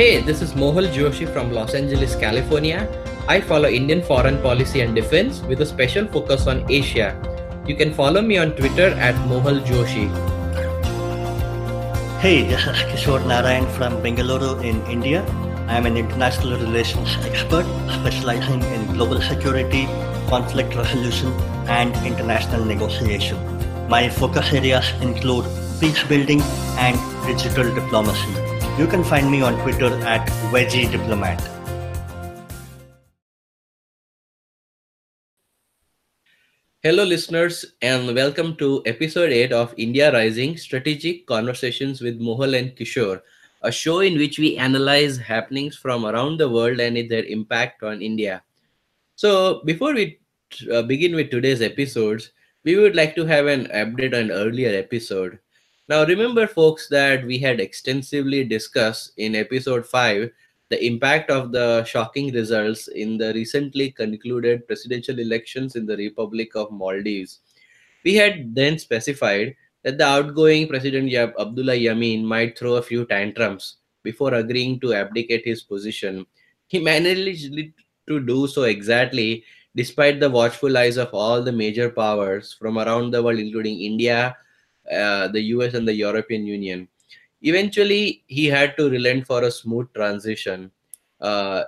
Hey, this is Mohal Joshi from Los Angeles, California. I follow Indian foreign policy and defense with a special focus on Asia. You can follow me on Twitter at Mohal Joshi. Hey, this is Kishore Narayan from Bengaluru in India. I am an international relations expert specializing in global security, conflict resolution, and international negotiation. My focus areas include peace building and digital diplomacy. You can find me on Twitter at Veggie Diplomat. Hello, listeners, and welcome to episode 8 of India Rising Strategic Conversations with Mohal and Kishore, a show in which we analyze happenings from around the world and their impact on India. So, before we uh, begin with today's episodes, we would like to have an update on earlier episode. Now, remember, folks, that we had extensively discussed in episode 5 the impact of the shocking results in the recently concluded presidential elections in the Republic of Maldives. We had then specified that the outgoing President Abdulla Yameen might throw a few tantrums before agreeing to abdicate his position. He managed to do so exactly despite the watchful eyes of all the major powers from around the world, including India, uh, the US, and the European Union. Eventually, he had to relent for a smooth transition. Uh,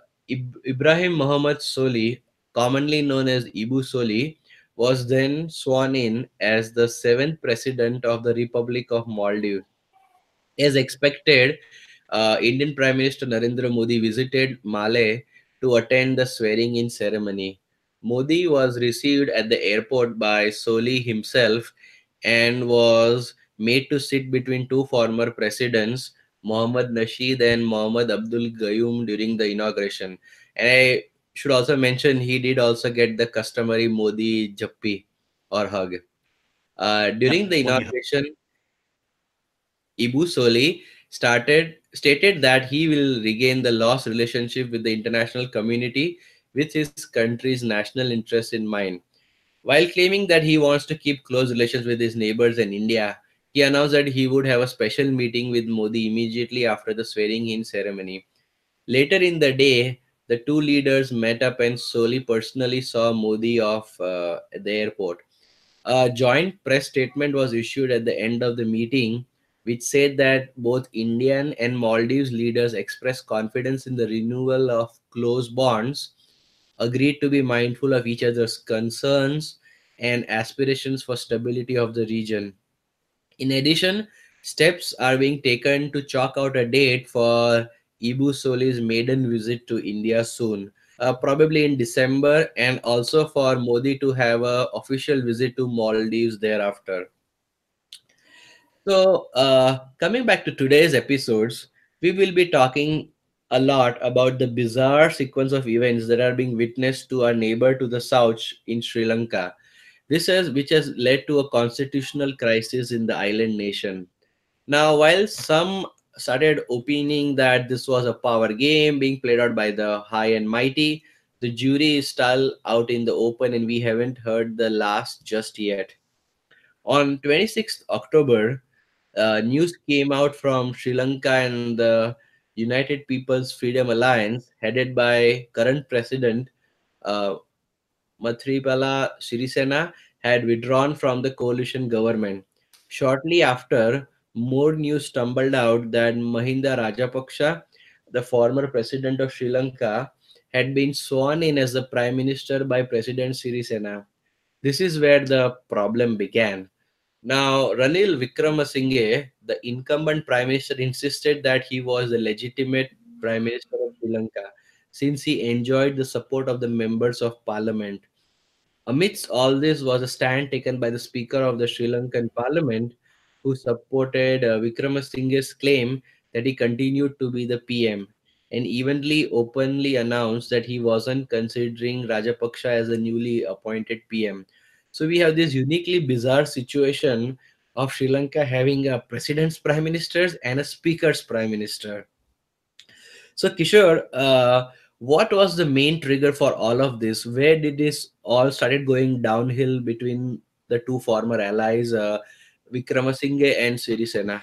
Ibrahim Muhammad Solih, commonly known as Ibu Solih, was then sworn in as the seventh president of the Republic of Maldives. As expected, uh, Indian Prime Minister Narendra Modi visited Male to attend the swearing in ceremony. Modi was received at the airport by Solih himself and was made to sit between two former presidents, Mohammad Nasheed and Mohammad Abdul Gayoom, during the inauguration. And I should also mention he did also get the customary Modi jhappi or hug. Uh, during the inauguration, Ibu Solih started stated that he will regain the lost relationship with the international community with his country's national interest in mind. While claiming that he wants to keep close relations with his neighbors in India, he announced that he would have a special meeting with Modi immediately after the swearing in ceremony. Later in the day, the two leaders met up and Solih personally saw Modi off uh, at the airport. A joint press statement was issued at the end of the meeting, which said that both Indian and Maldives leaders expressed confidence in the renewal of close bonds, agreed to be mindful of each other's concerns and aspirations for stability of the region. In addition, steps are being taken to chalk out a date for Ibu Solih's maiden visit to India soon, uh, probably in December, and also for Modi to have a official visit to Maldives thereafter. So, uh, coming back to today's episodes, we will be talking a lot about the bizarre sequence of events that are being witnessed to our neighbor to the south in Sri Lanka. This has which has led to a constitutional crisis in the island nation. Now, while some started opining that this was a power game being played out by the high and mighty, the jury is still out in the open and we haven't heard the last just yet. On 26th October, uh, news came out from Sri Lanka and the United People's Freedom Alliance, headed by current president uh, Maithripala Sirisena, had withdrawn from the coalition government. Shortly after, more news stumbled out that Mahinda Rajapaksa, the former president of Sri Lanka, had been sworn in as the prime minister by President Sirisena. This is where the problem began. Now, Ranil Wickremesinghe, the incumbent prime minister, insisted that he was the legitimate prime minister of Sri Lanka since he enjoyed the support of the members of parliament. Amidst all this was a stand taken by the Speaker of the Sri Lankan Parliament, who supported uh, Wickremesinghe's claim that he continued to be the PM and evenly openly announced that he wasn't considering Rajapaksa as a newly appointed PM. So we have this uniquely bizarre situation of Sri Lanka having a president's prime minister and a speaker's prime minister. So Kishore, uh, what was the main trigger for all of this? Where did this all started going downhill between the two former allies, uh, Wickremesinghe and Sirisena?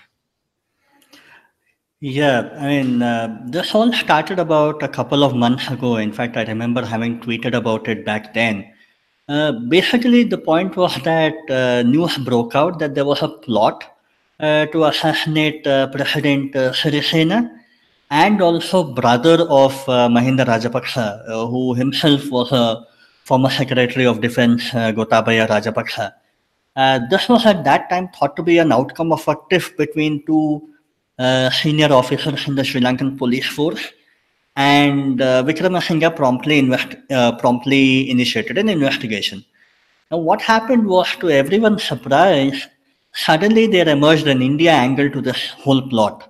Yeah, I mean, uh, this all started about a couple of months ago. In fact, I remember having tweeted about it back then. Uh, basically, the point was that uh, news broke out that there was a plot uh, to assassinate uh, President uh, Sirisena and also brother of uh, Mahinda Rajapaksa, who himself was a former Secretary of Defense, Gotabaya Rajapaksa. This was at that time thought to be an outcome of a tiff between two senior officers in the Sri Lankan police force, and uh, Wickremesinghe promptly invest, uh, promptly initiated an investigation. Now, what happened was, to everyone's surprise, suddenly there emerged an India angle to this whole plot.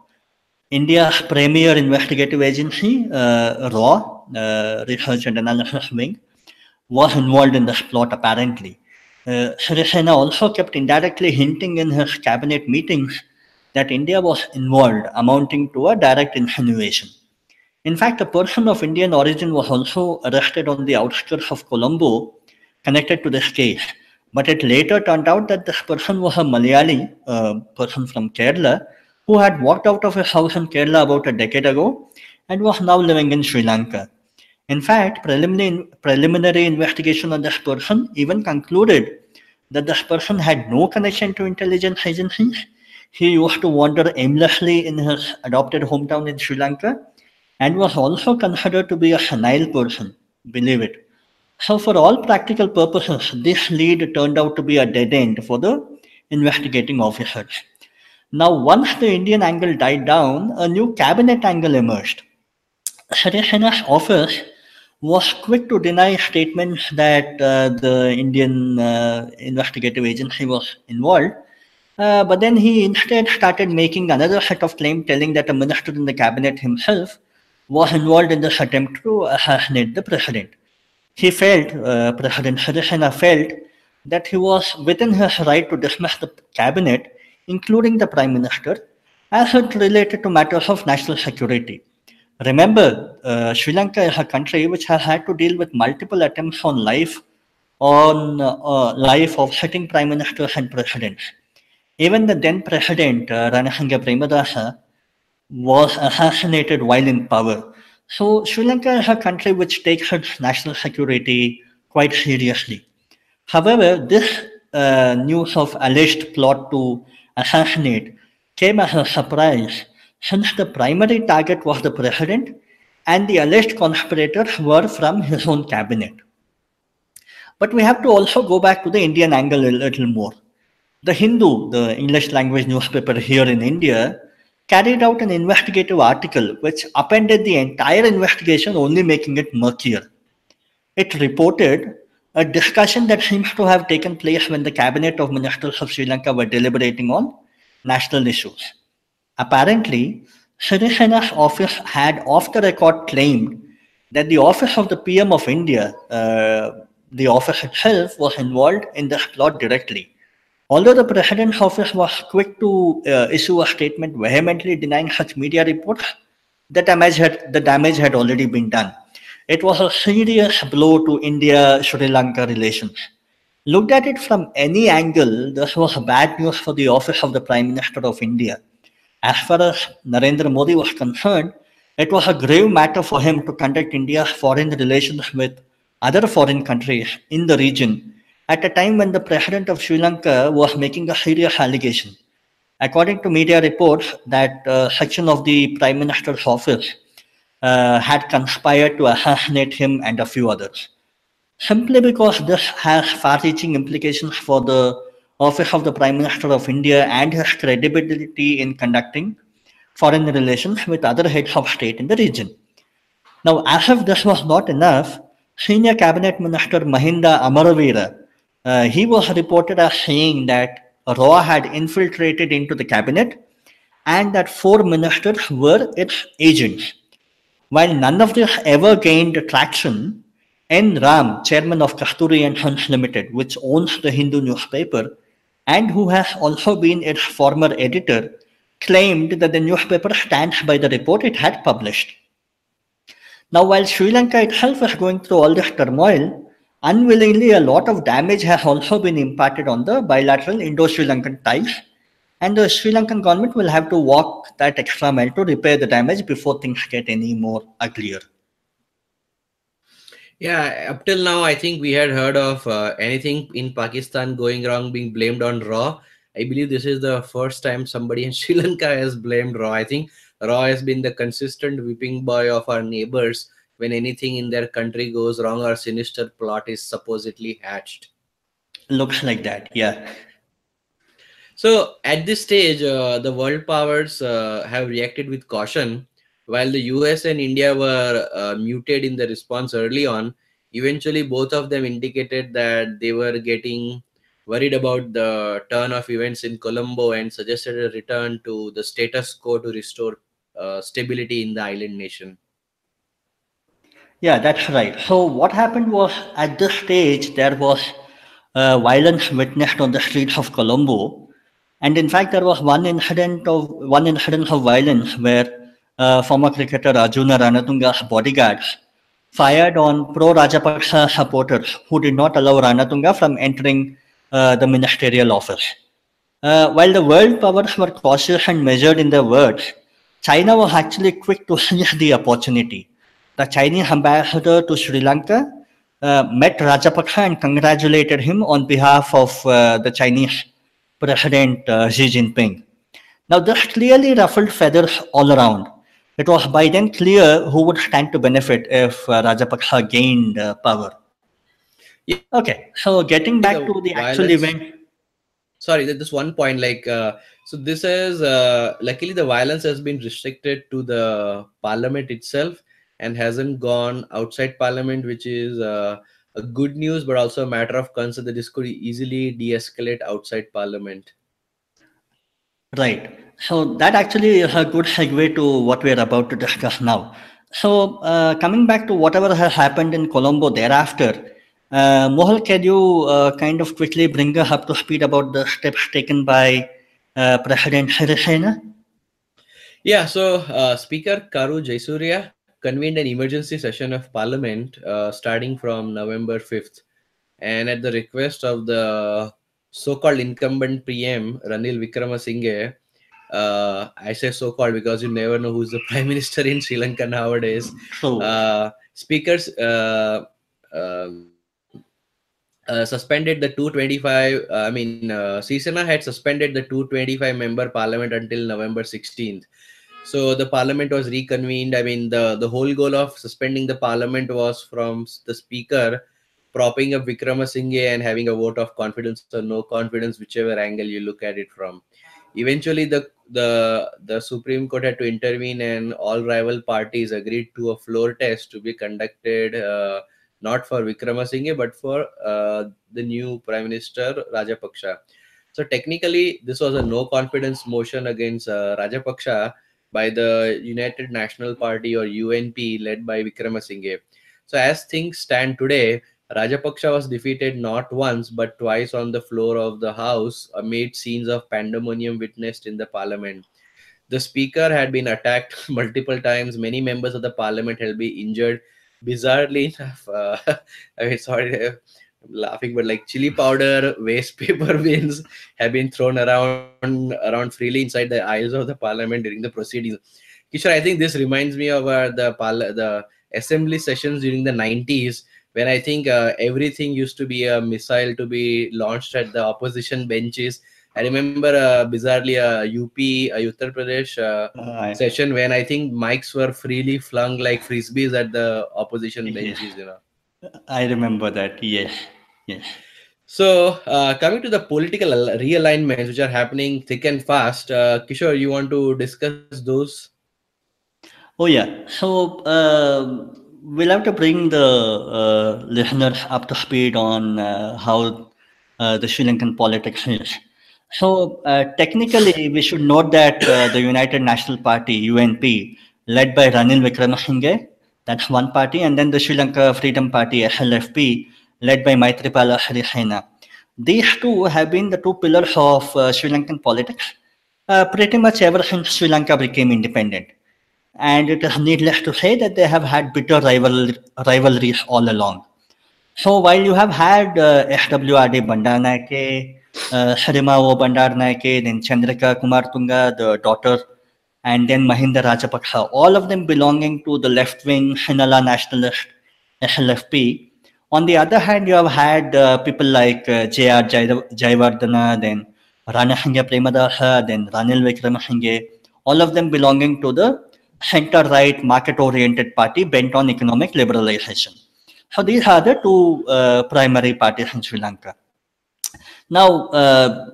India's premier investigative agency, uh, RAW, uh, Research and Analysis Wing, was involved in this plot apparently. Uh, Sirisena also kept indirectly hinting in his cabinet meetings that India was involved, amounting to a direct insinuation. In fact, a person of Indian origin was also arrested on the outskirts of Colombo connected to this case. But it later turned out that this person was a Malayali uh, person from Kerala who had walked out of his house in Kerala about a decade ago and was now living in Sri Lanka. In fact, preliminary, preliminary investigation on this person even concluded that this person had no connection to intelligence agencies. He used to wander aimlessly in his adopted hometown in Sri Lanka and was also considered to be a senile person, believe it. So, for all practical purposes, this lead turned out to be a dead end for the investigating officers. Now, once the Indian angle died down, a new cabinet angle emerged. Sirisena's office was quick to deny statements that uh, the Indian uh, investigative agency was involved. Uh, but then he instead started making another set of claims telling that a minister in the cabinet himself was involved in this attempt to assassinate the president. He felt, uh, President Sirisena felt, that he was within his right to dismiss the cabinet, including the prime minister, as it related to matters of national security. Remember, uh, Sri Lanka is a country which has had to deal with multiple attempts on life, on uh, life of sitting prime ministers and presidents. Even the then president, uh, Ranasinghe Premadasa, was assassinated while in power. So Sri Lanka is a country which takes its national security quite seriously. However, this uh, news of alleged plot to assassinate came as a surprise since the primary target was the president and the alleged conspirators were from his own cabinet. But we have to also go back to the Indian angle a little more. The Hindu, the English language newspaper here in India, carried out an investigative article which appended the entire investigation, only making it murkier. It reported a discussion that seems to have taken place when the cabinet of ministers of Sri Lanka were deliberating on national issues. Apparently, Sirisena's office had off the record claimed that the office of the PM of India, uh, the office itself, was involved in this plot directly. Although the president's office was quick to uh, issue a statement vehemently denying such media reports, the damage had the damage had already been done. It was a serious blow to India-Sri Lanka relations. Looked at it from any angle, this was bad news for the office of the Prime Minister of India. As far as Narendra Modi was concerned, it was a grave matter for him to conduct India's foreign relations with other foreign countries in the region at a time when the president of Sri Lanka was making a serious allegation. According to media reports, that uh, section of the prime minister's office uh, had conspired to assassinate him and a few others. Simply because this has far-reaching implications for the office of the Prime Minister of India and his credibility in conducting foreign relations with other heads of state in the region. Now, as if this was not enough, Senior Cabinet Minister Mahinda Amaraweera, uh, he was reported as saying that RAW had infiltrated into the cabinet and that four ministers were its agents. While none of this ever gained traction, N. Ram, chairman of Kasturi and Sons Limited, which owns the Hindu newspaper, and who has also been its former editor, claimed that the newspaper stands by the report it had published. Now, while Sri Lanka itself is going through all this turmoil, unwillingly a lot of damage has also been imparted on the bilateral Indo Sri Lankan ties, and the Sri Lankan government will have to walk that extra mile to repair the damage before things get any more uglier. Yeah, up till now, I think we had heard of uh, anything in Pakistan going wrong being blamed on Raw. I believe this is the first time somebody in Sri Lanka has blamed Raw. I think Raw has been the consistent whipping boy of our neighbors when anything in their country goes wrong or sinister plot is supposedly hatched. Looks like that, yeah. So at this stage, uh, the world powers uh, have reacted with caution while the US and India were uh, muted in the response early on, eventually both of them indicated that they were getting worried about the turn of events in Colombo and suggested a return to the status quo to restore uh, stability in the island nation. Yeah, that's right. So what happened was at this stage there was uh, violence witnessed on the streets of Colombo, and in fact there was one incident of one incident of violence where uh, former cricketer Arjuna Ranatunga's bodyguards fired on pro-Rajapaksa supporters who did not allow Ranatunga from entering uh, the ministerial office. Uh, while the world powers were cautious and measured in their words, China was actually quick to seize the opportunity. The Chinese ambassador to Sri Lanka uh, met Rajapaksa and congratulated him on behalf of uh, the Chinese President uh, Xi Jinping. Now, this clearly ruffled feathers all around it was by then clear who would stand to benefit if uh, Rajapaksa gained uh, power. Yeah. Okay, so getting back to the actual event. Sorry, there's one point. Like, uh, so this is uh, luckily the violence has been restricted to the parliament itself and hasn't gone outside parliament, which is uh, a good news, but also a matter of concern that this could easily de-escalate outside parliament. Right. So that actually is a good segue to what we are about to discuss now. So uh, coming back to whatever has happened in Colombo thereafter, uh, Mohal, can you uh, kind of quickly bring us up to speed about the steps taken by uh, President Sirisena? Yeah, so uh, Speaker Karu Jayasuriya convened an emergency session of Parliament uh, starting from November 5th. And at the request of the so-called incumbent PM, Ranil Wickremesinghe, uh, I say so called because you never know who's the prime minister in Sri Lanka nowadays. Oh. Uh, speakers uh, um, uh, suspended the 225. Uh, I mean, uh, Sirisena had suspended the 225 member parliament until November 16th. So the parliament was reconvened. I mean, the, the whole goal of suspending the parliament was from the speaker propping up Wickremesinghe and having a vote of confidence or no confidence, whichever angle you look at it from. Eventually the the the supreme court had to intervene and all rival parties agreed to a floor test to be conducted uh, not for Wickremesinghe but for uh, the new prime minister Rajapaksa so technically this was a no confidence motion against uh, Rajapaksa by the United National Party or UNP led by Wickremesinghe so as things stand today Rajapaksa was defeated not once but twice on the floor of the House amid scenes of pandemonium witnessed in the parliament. The speaker had been attacked multiple times. Many members of the parliament had been injured. Bizarrely enough, uh, I mean, sorry, I'm laughing, but like chili powder, waste paper bins have been thrown around around freely inside the aisles of the parliament during the proceedings. Kishore, I think this reminds me of uh, the the assembly sessions during the 90s when I think uh, everything used to be a missile to be launched at the opposition benches. I remember uh, bizarrely a UP, a Uttar Pradesh uh, session when I think mics were freely flung like frisbees at the opposition benches. You know, I remember that. Yes, yes. So, uh, coming to the political realignments which are happening thick and fast, uh, Kishore, you want to discuss those? Oh yeah. So. Um, we'll have to bring the uh, listeners up to speed on uh, how uh, the Sri Lankan politics is. So, uh, technically, we should note that uh, the United National Party, UNP, led by Ranil Wickremesinghe, that's one party, and then the Sri Lanka Freedom Party, SLFP, led by Maithripala Sirisena. These two have been the two pillars of uh, Sri Lankan politics pretty much ever since Sri Lanka became independent and it is needless to say that they have had bitter rival, rivalries all along. So while you have had uh, SWRD Bandaranaike, uh, Sirimavo Bandaranaike, then Chandrika Kumaratunga, the daughter, and then Mahinda Rajapaksa, all of them belonging to the left wing Sinhala nationalist SLFP. On the other hand, you have had uh, people like uh, J.R. Jayawardena, then Ranasinghe Premadasa, then Ranil Wickremesinghe, all of them belonging to the center right market oriented party bent on economic liberalization. So these are the two uh, primary parties in Sri Lanka. Now, uh,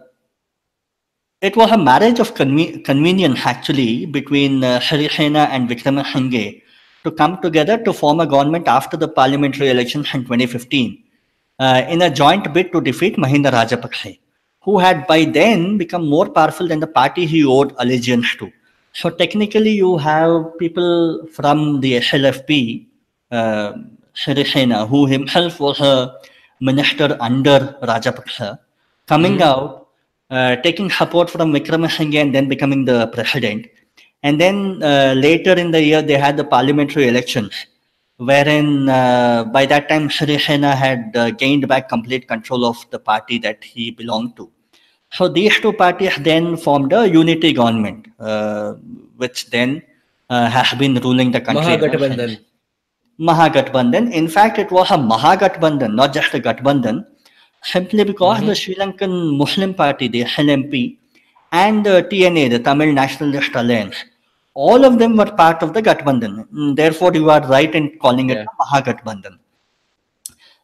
it was a marriage of conven- convenience actually between uh, Sena and Wickremesinghe to come together to form a government after the parliamentary elections in 2015 uh, in a joint bid to defeat Mahinda Rajapaksa, who had by then become more powerful than the party he owed allegiance to. So technically, you have people from the SLFP, uh, Sirisena, who himself was a minister under Rajapaksa, coming Mhm. out, uh, taking support from Wickremesinghe and then becoming the president. And then uh, later in the year, they had the parliamentary elections, wherein uh, by that time Sirisena had uh, gained back complete control of the party that he belonged to. So these two parties then formed a unity government, uh, which then uh, has been ruling the country. Mahagathbandhan. Mahagatbandhan. In fact, it was a Mahagatbandhan, not just a Gatbandhan, simply because Mhm. the Sri Lankan Muslim Party, the SLMP, and the TNA, the Tamil Nationalist Alliance, all of them were part of the Gatbandhan. Mm, Therefore, you are right in calling it Yeah. Mahagatbandhan.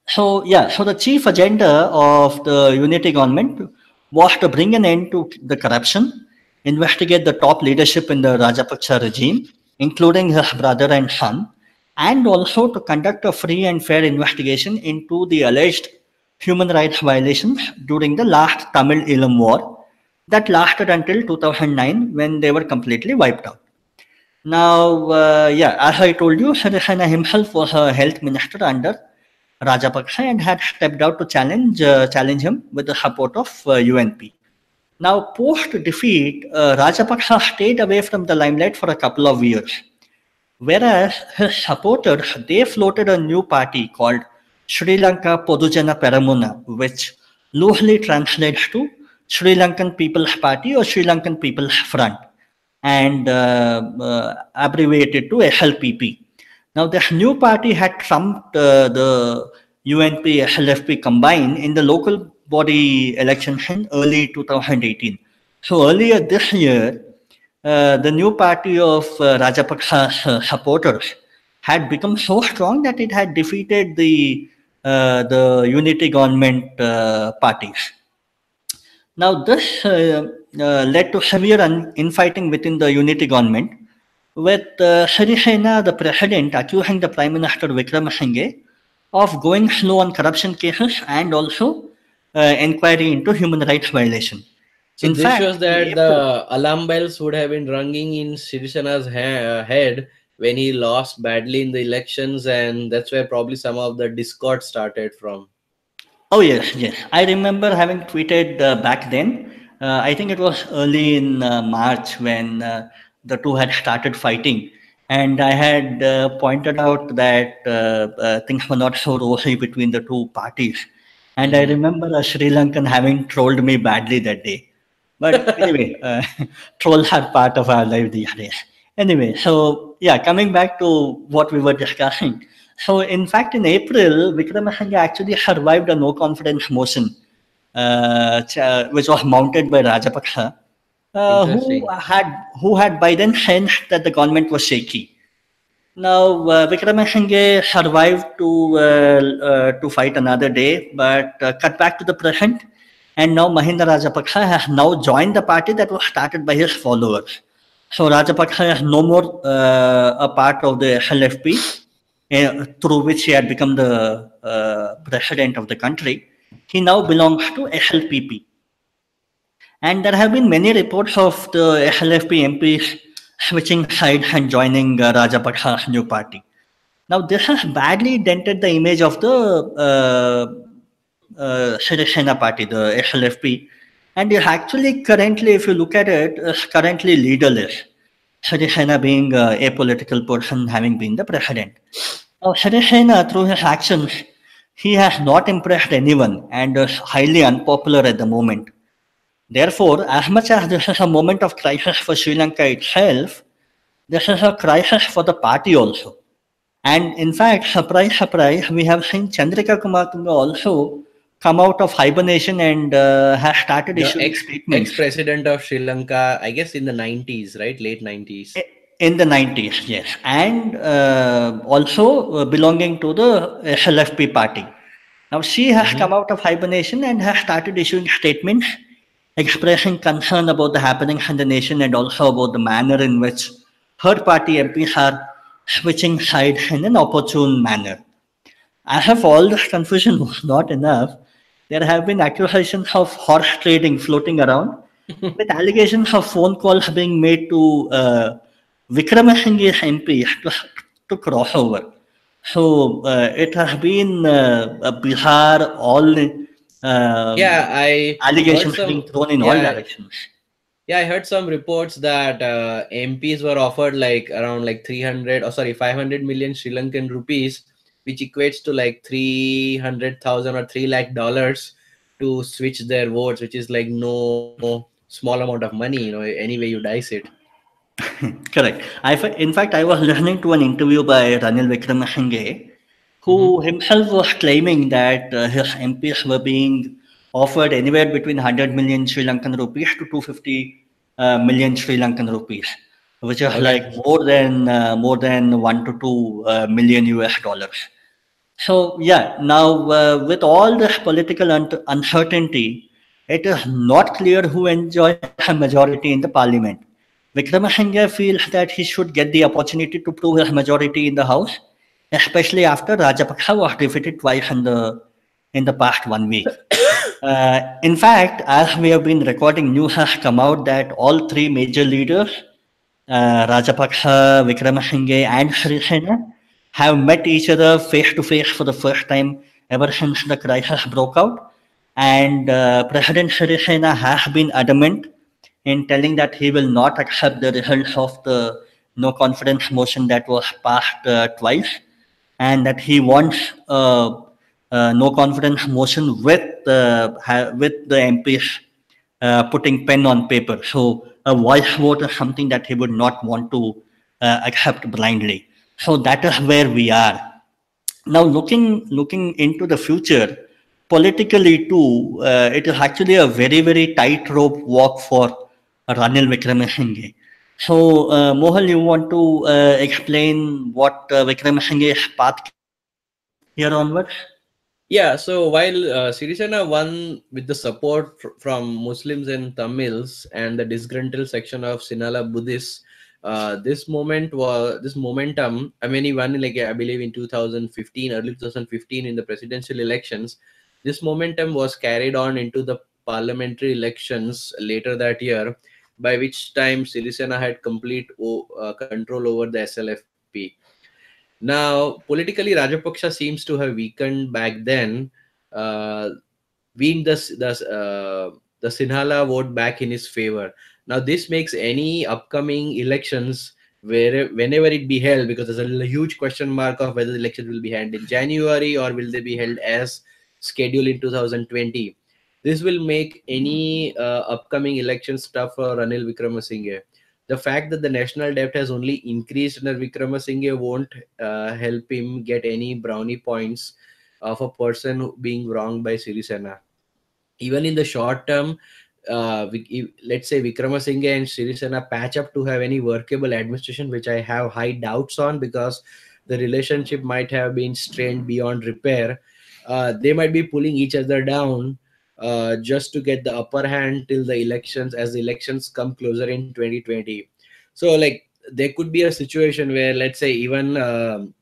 So, yeah, so the chief agenda of the unity government was to bring an end to the corruption, investigate the top leadership in the Rajapaksa regime, including his brother and son, and also to conduct a free and fair investigation into the alleged human rights violations during the last Tamil Eelam War that lasted until 2009 when they were completely wiped out. Now, uh, yeah, as I told you, Sirisena himself was a health minister under Rajapaksa and had stepped out to challenge uh, challenge him with the support of uh, UNP. Now, post defeat, uh, Rajapaksa stayed away from the limelight for a couple of years, whereas his supporters they floated a new party called Sri Lanka Podujana Peramuna, which loosely translates to Sri Lankan People's Party or Sri Lankan People's Front, and uh, uh, abbreviated to SLPP. Now, this new party had trumped uh, the UNP SLFP combined in the local body elections in early 2018. So, earlier this year, uh, the new party of uh, Rajapaksa's uh, supporters had become so strong that it had defeated the the unity government uh, parties. Now, this uh, uh, led to severe infighting within the unity government, with uh, Sirisena, the president, accusing the Prime Minister Wickremesinghe of going slow on corruption cases and also uh, inquiry into human rights violation. So In this fact, shows that the alarm bells would have been ringing in Sirisena's ha- head when he lost badly in the elections, and that's where probably some of the discord started from. Oh yes, yes. I remember having tweeted uh, back then. Uh, I think it was early in uh, March when uh, the two had started fighting, and I had uh, pointed out that uh, things were not so rosy between the two parties. And I remember a Sri Lankan having trolled me badly that day. But anyway, uh, trolls are part of our life these days. Anyway, so yeah, coming back to what we were discussing. So, in fact, in April, Wickremesinghe actually survived a no confidence motion, uh, which was mounted by Rajapaksa, uh, who had who had by then sensed that the government was shaky. Now, uh, Wickremesinghe survived to uh, uh, to fight another day, but uh, cut back to the present, and now Mahinda Rajapaksa has now joined the party that was started by his followers. So Rajapaksa is no more uh, a part of the SLFP, uh, through which he had become the uh, president of the country. He now belongs to SLPP. And there have been many reports of the SLFP MPs switching sides and joining uh, Rajapaksa's new party. Now, this has badly dented the image of the uh, uh, party, the SLFP, and is actually currently, if you look at it, is currently leaderless. Sirisena being uh, a political person, having been the president. Now, Sirisena, through his actions, he has not impressed anyone and is highly unpopular at the moment. Therefore, as much as this is a moment of crisis for Sri Lanka itself, this is a crisis for the party also. And in fact, surprise, surprise, we have seen Chandrika Kumaratunga also come out of hibernation and uh, has started The issuing ex, statements ex-president of Sri Lanka, I guess in the 90s, right? Late 90s. in the 90s, yes. And uh, also uh, belonging to the SLFP party. Now, she has Mhm. come out of hibernation and has started issuing statements expressing concern about the happenings in the nation and also about the manner in which third party MPs are switching sides in an opportune manner. As if all this confusion was not enough, there have been accusations of horse trading floating around, with allegations of phone calls being made to uh, Wickremesinghe's MP to, to cross over. So uh, it has been uh, a bizarre, all uh, yeah, I allegations some- being thrown in all directions. Yeah, I heard some reports that uh, MPs were offered like around like 300 or sorry 500 million Sri Lankan rupees, which equates to like 300,000 or 3 lakh dollars to switch their votes, which is like no small amount of money, you know, any way you dice it. Correct. I, in fact, I was listening to an interview by Ranil Wickremesinghe, who himself was claiming that uh, his MPs were being offered anywhere between 100 million Sri Lankan rupees to 250 uh, million Sri Lankan rupees, which are Okay. like more than uh, more than one to two uh, million US dollars. So yeah, now uh, with all this political un- uncertainty, it is not clear who enjoys a majority in the parliament. Wickremesinghe feels that he should get the opportunity to prove his majority in the house, especially after Rajapaksa was defeated twice in the in the past one week. Uh, in fact, as we have been recording, news has come out that all three major leaders, uh, Rajapaksa, Wickremesinghe, and Sirisena, have met each other face to face for the first time ever since the crisis broke out. And uh, President Sirisena has been adamant in telling that he will not accept the results of the no confidence motion that was passed uh, twice, and that he wants uh, uh, no confidence motion with uh, with the MPs uh, putting pen on paper. So a voice vote is something that he would not want to uh, accept blindly. So that is where we are now. Looking looking into the future, politically too, uh, it is actually a very very tightrope walk for Ranil Wickremesinghe. So uh, Mohal, you want to uh, explain what uh, Wickremesinghe's path here onwards? Yeah, so while uh, Sirisena won with the support fr- from Muslims and Tamils and the disgruntled section of Sinhala Buddhists, uh, this moment was this momentum. I mean, he won like I believe in 2015, early 2015 in the presidential elections. This momentum was carried on into the parliamentary elections later that year, by which time Sirisena had complete o- uh, control over the SLFP. Now, politically, Rajapaksa seems to have weakened back then, uh, being the the uh, the Sinhala vote back in his favor. Now, this makes any upcoming elections, where whenever it be held, because there's a huge question mark of whether the election will be held in January or will they be held as scheduled in 2020. This will make any uh, upcoming elections tough for Ranil Wickremesinghe the fact that the national debt has only increased under Wickremesinghe won't uh, help him get any brownie points of a person being wronged by Sirisena. Even in the short term, uh, let's say Wickremesinghe and Sirisena patch up to have any workable administration, which I have high doubts on because the relationship might have been strained beyond repair. Uh, they might be pulling each other down uh, just to get the upper hand till the elections as the elections come closer in 2020 so like there could be a situation where let's say even um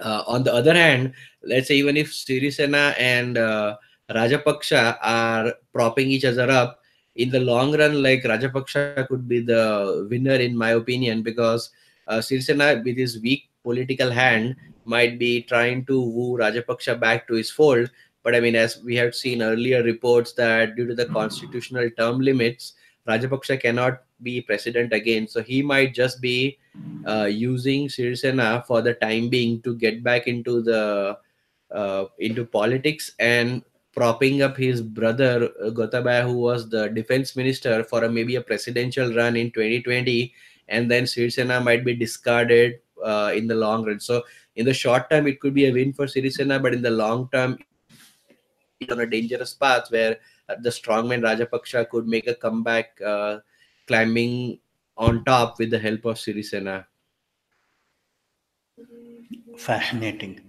uh, on the other hand let's say even if sirisena and uh, rajapaksa are propping each other up in the long run like rajapaksa could be the winner in my opinion because uh, sirisena with his weak political hand might be trying to woo rajapaksa back to his fold but I mean, as we have seen earlier reports that due to the constitutional term limits, Rajapaksa cannot be president again. So he might just be uh, using Sirisena for the time being to get back into the uh, into politics and propping up his brother uh, Gotabaya, who was the defense minister for a, maybe a presidential run in 2020, and then Sirisena might be discarded uh, in the long run. So in the short term, it could be a win for Sirisena, but in the long term, on a dangerous path where uh, the strongman Rajapaksa could make a comeback, uh, climbing on top with the help of Sirisena. Fascinating.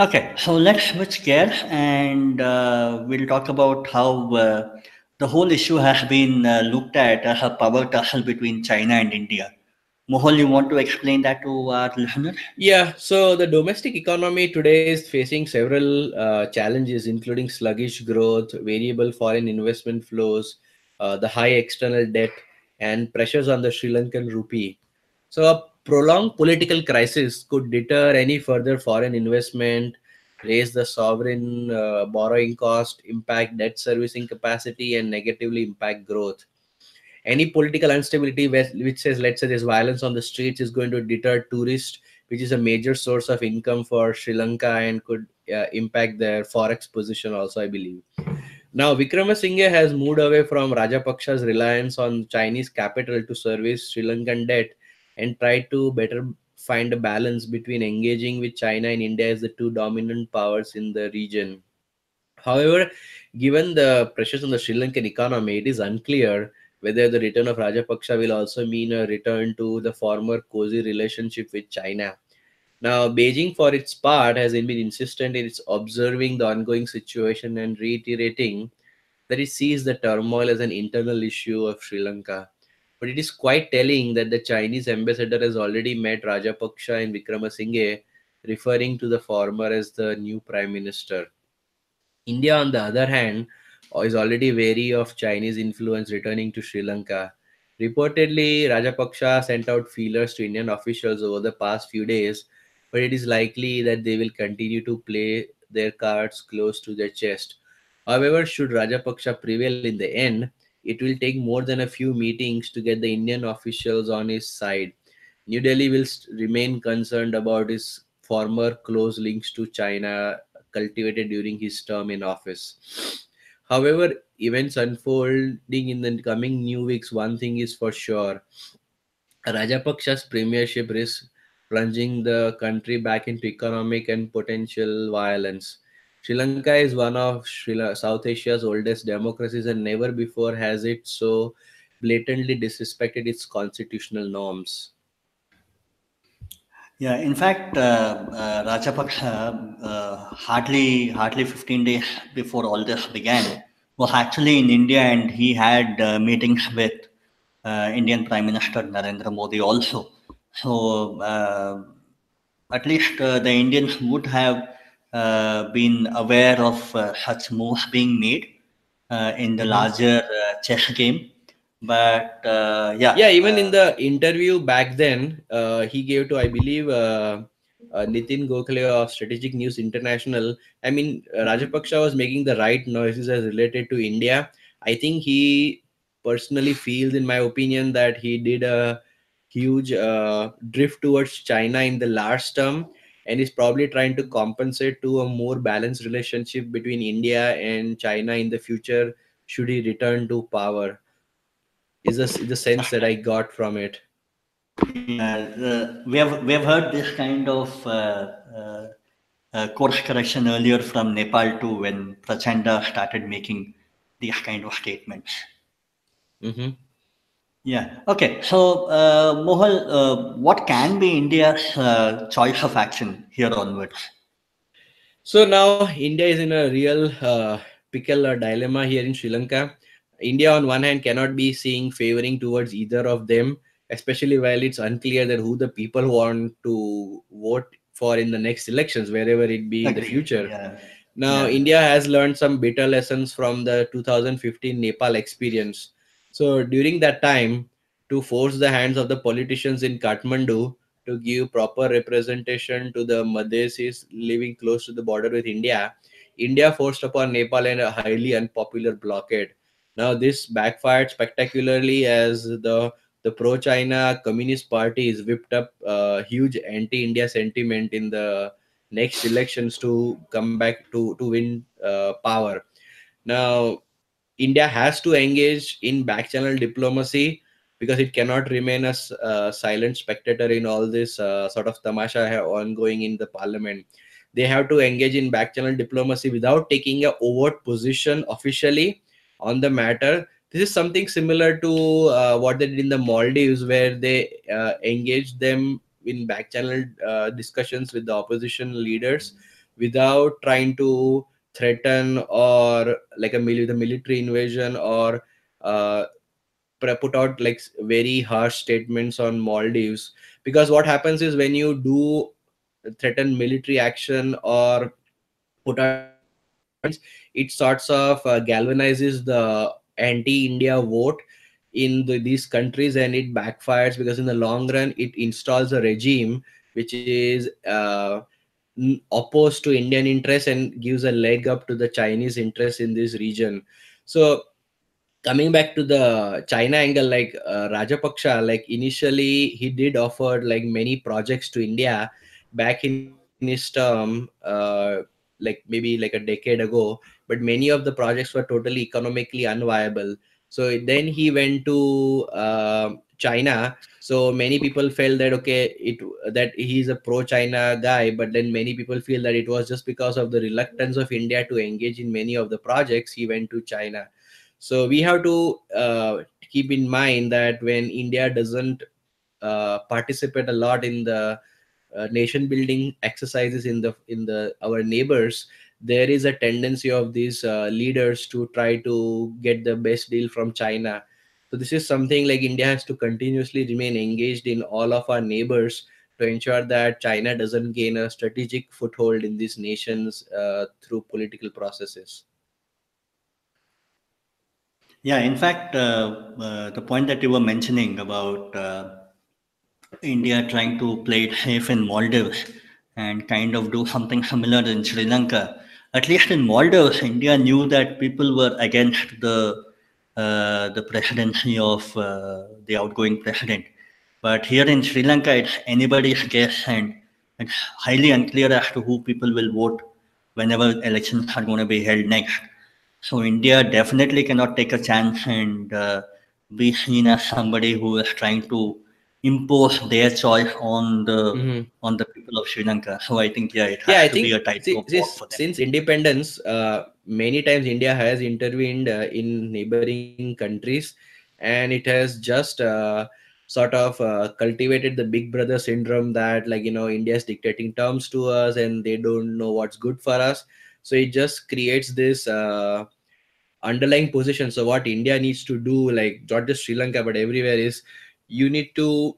Okay, so let's switch gears and uh, we'll talk about how uh, the whole issue has been uh, looked at as a power tussle between China and India. Mohal, you want to explain that to our listeners? Yeah, so the domestic economy today is facing several uh, challenges, including sluggish growth, variable foreign investment flows, uh, the high external debt, and pressures on the Sri Lankan rupee. So, a prolonged political crisis could deter any further foreign investment, raise the sovereign uh, borrowing cost, impact debt servicing capacity, and negatively impact growth. Any political instability which says, let's say, there's violence on the streets is going to deter tourists, which is a major source of income for Sri Lanka and could uh, impact their forex position also, I believe. Now, Wickremesinghe has moved away from Rajapaksa's reliance on Chinese capital to service Sri Lankan debt and tried to better find a balance between engaging with China and India as the two dominant powers in the region. However, given the pressures on the Sri Lankan economy, it is unclear whether the return of Rajapaksa will also mean a return to the former cozy relationship with China. Now, Beijing, for its part, has been insistent in its observing the ongoing situation and reiterating that it sees the turmoil as an internal issue of Sri Lanka. But it is quite telling that the Chinese ambassador has already met Rajapaksa and Wickremesinghe, referring to the former as the new prime minister. India, on the other hand, is already wary of Chinese influence returning to Sri Lanka. Reportedly, Rajapaksa sent out feelers to Indian officials over the past few days, but it is likely that they will continue to play their cards close to their chest. However, should Rajapaksa prevail in the end, it will take more than a few meetings to get the Indian officials on his side. New Delhi will remain concerned about his former close links to China cultivated during his term in office. However, events unfolding in the coming new weeks, one thing is for sure. Rajapaksa's premiership is plunging the country back into economic and potential violence. Sri Lanka is one of Sri South Asia's oldest democracies, and never before has it so blatantly disrespected its constitutional norms. Yeah, in fact, uh, uh, Rajapaksa, uh, hardly hardly 15 days before all this began, was actually in India, and he had uh, meetings with uh, Indian Prime Minister Narendra Modi also. So, uh, at least the Indians would have uh, been aware of uh, such moves being made uh, in the mm-hmm. larger chess game but uh, yeah yeah even uh, in the interview back then uh, he gave to i believe nitin gokhale of strategic news international. I mean rajapaksa was making the right noises as related to india. I think he personally feels in my opinion that he did a huge drift towards china in the last term and is probably trying to compensate to a more balanced relationship between India and China in the future should he return to power. Is this the sense that I got from it? Uh, we have we have heard this kind of uh, uh, uh, course correction earlier from Nepal too, when Prachanda started making these kind of statements. Mm-hmm. Yeah. Okay. So, uh, Mohal, uh, what can be India's uh, choice of action here onwards? So now India is in a real uh, pickle or dilemma here in Sri Lanka. India, on one hand, cannot be seeing favoring towards either of them, especially while it's unclear that who the people want to vote for in the next elections, wherever it be in the future. Yeah. Now, yeah. India has learned some bitter lessons from the 2015 Nepal experience so during that time, to force the hands of the politicians in Kathmandu to give proper representation to the Madhesis living close to the border with India, India forced upon Nepal in a highly unpopular blockade. Now this backfired spectacularly as the the pro-China Communist Party is whipped up a huge anti-India sentiment in the next elections to come back to to win uh, power. Now, India has to engage in back channel diplomacy because it cannot remain a uh, silent spectator in all this uh, sort of tamasha ha- ongoing in the parliament. They have to engage in back channel diplomacy without taking a overt position officially on the matter. This is something similar to uh, what they did in the Maldives, where they uh, engaged them in back channel uh, discussions with the opposition leaders without trying to threaten or like a mili- the military invasion or uh, put out like very harsh statements on Maldives because what happens is when you do threaten military action or put out it sorts of uh, galvanizes the anti-India vote in the, these countries and it backfires because in the long run it installs a regime which is uh, opposed to Indian interests and gives a leg up to the Chinese interests in this region. So coming back to the China angle, like uh, Rajapaksa, like initially he did offer like many projects to India back in his term, uh, like maybe like a decade ago. But many of the projects were totally economically unviable. So then he went to uh, China. So many people felt that okay, it that he's a pro-China guy, but then many people feel that it was just because of the reluctance of India to engage in many of the projects he went to China so we have to uh, keep in mind that when india doesn't uh, participate a lot in the nation building exercises in the in the our neighbors there is a tendency of these uh, leaders to try to get the best deal from china. So this is something like india has to continuously remain engaged in all of our neighbors to ensure that china doesn't gain a strategic foothold in these nations uh, through political processes. Yeah, in fact, uh, uh, the point that you were mentioning about uh, India trying to play it safe in Maldives and kind of do something similar in Sri Lanka. At least in Maldives, India knew that people were against the uh, the presidency of uh, the outgoing president. But here in Sri Lanka, it's anybody's guess, and it's highly unclear as to who people will vote whenever elections are going to be held next. So India definitely cannot take a chance and uh, be seen as somebody who is trying to impose their choice on the Mhm. on the people of Sri Lanka. So I think yeah, it has yeah i to think be a tightrope walk for them. since independence uh, many times india has intervened uh, in neighboring countries and it has just uh, sort of uh, cultivated the big brother syndrome that like you know india is dictating terms to us and they don't know what's good for us so it just creates this uh, underlying position. So what India needs to do, like not just Sri Lanka but everywhere, is you need to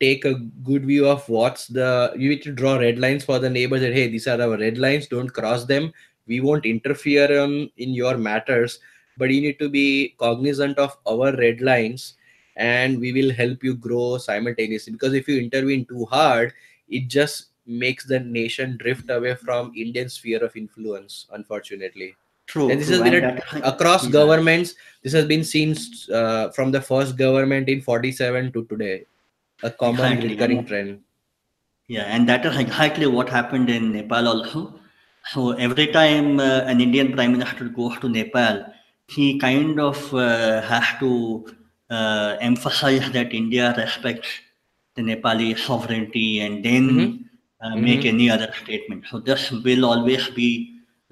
take a good view of what's the you need to draw red lines for the neighbors that hey these are our red lines don't cross them. We won't interfere on in your matters but you need to be cognizant of our red lines and we will help you grow simultaneously. Because if you intervene too hard it just makes the nation drift away from indian sphere of influence unfortunately True, and this true, has been a, across yeah. governments this has been seen uh, from the first government in 47 to today a common Exactly, recurring trend Yeah, and that is exactly what happened in Nepal also. So every time uh, an Indian prime minister goes to Nepal, he kind of uh, has to uh, emphasize that India respects the Nepali sovereignty and then Mhm. uh, make Mhm. any other statement. So this will always be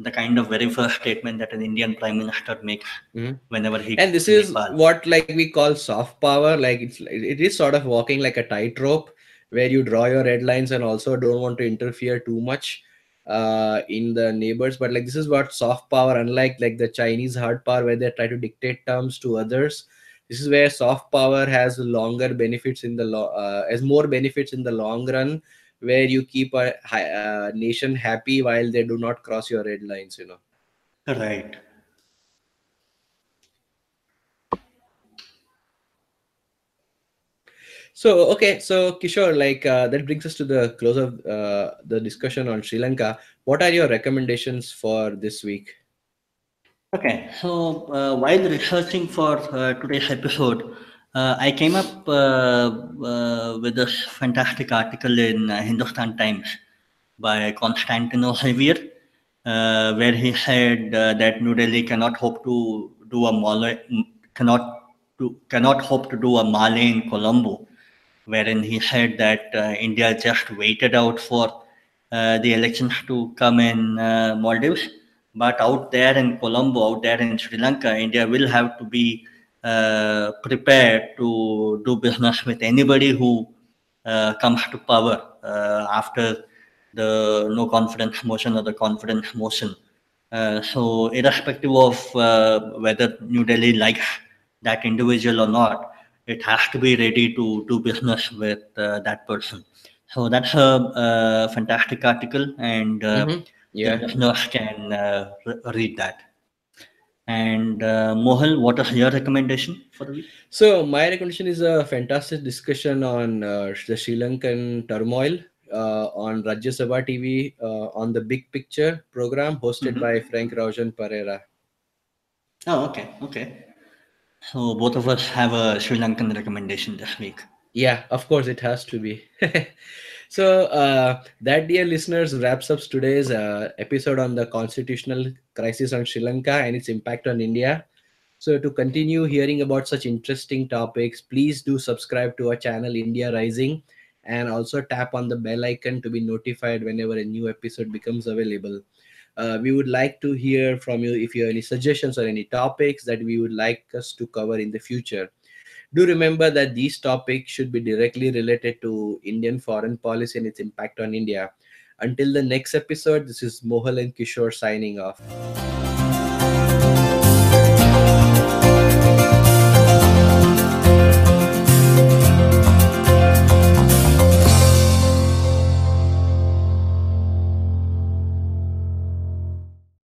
the kind of very first statement that an Indian prime minister makes Mhm. whenever he and this is Nepal. what like we call soft power like it's it is sort of walking like a tightrope where you draw your red lines and also don't want to interfere too much uh in the neighbors but like this is what soft power unlike like the chinese hard power where they try to dictate terms to others this is where soft power has longer benefits in the lo- uh, has more benefits in the long run where you keep a uh, nation happy while they do not cross your red lines you know Right. So okay, so Kishore, like uh, that brings us to the close of uh, the discussion on Sri Lanka. What are your recommendations for this week? Okay, so uh, while researching for uh, today's episode, uh, I came up uh, uh, with this fantastic article in uh, Hindustan Times by Constantino Xavier. uh, where he said uh, that New Delhi cannot hope to do a mole, cannot to, cannot hope to do a Malé in Colombo, wherein he said that India just waited out for the elections to come in Maldives, but out there in Colombo, out there in Sri Lanka, India will have to be uh, prepared to do business with anybody who uh, comes to power uh, after the no confidence motion or the confidence motion. Uh, so, irrespective of whether New Delhi likes that individual or not, it has to be ready to do business with that person. So that's a, fantastic article, and uh, mm-hmm. yeah. the listeners can uh, re- read that. And uh, Mohal, what is your recommendation for the week? So my recommendation is a fantastic discussion on uh, the Sri Lankan turmoil uh, on Rajya Sabha TV uh, on the Big Picture program hosted mm-hmm. by Frank Rausan Pereira. Oh, okay, okay. So both of us have a Sri Lankan recommendation this week. Yeah, of course it has to be. so uh, that, dear listeners, wraps up today's uh, episode on the constitutional crisis on Sri Lanka and its impact on India. So to continue hearing about such interesting topics, please do subscribe to our channel India Rising and also tap on the bell icon to be notified whenever a new episode becomes available. Uh, we would like to hear from you if you have any suggestions or any topics that we would like us to cover in the future do remember that these topics should be directly related to Indian foreign policy and its impact on India. Until the next episode, this is Mohal and Kishore signing off.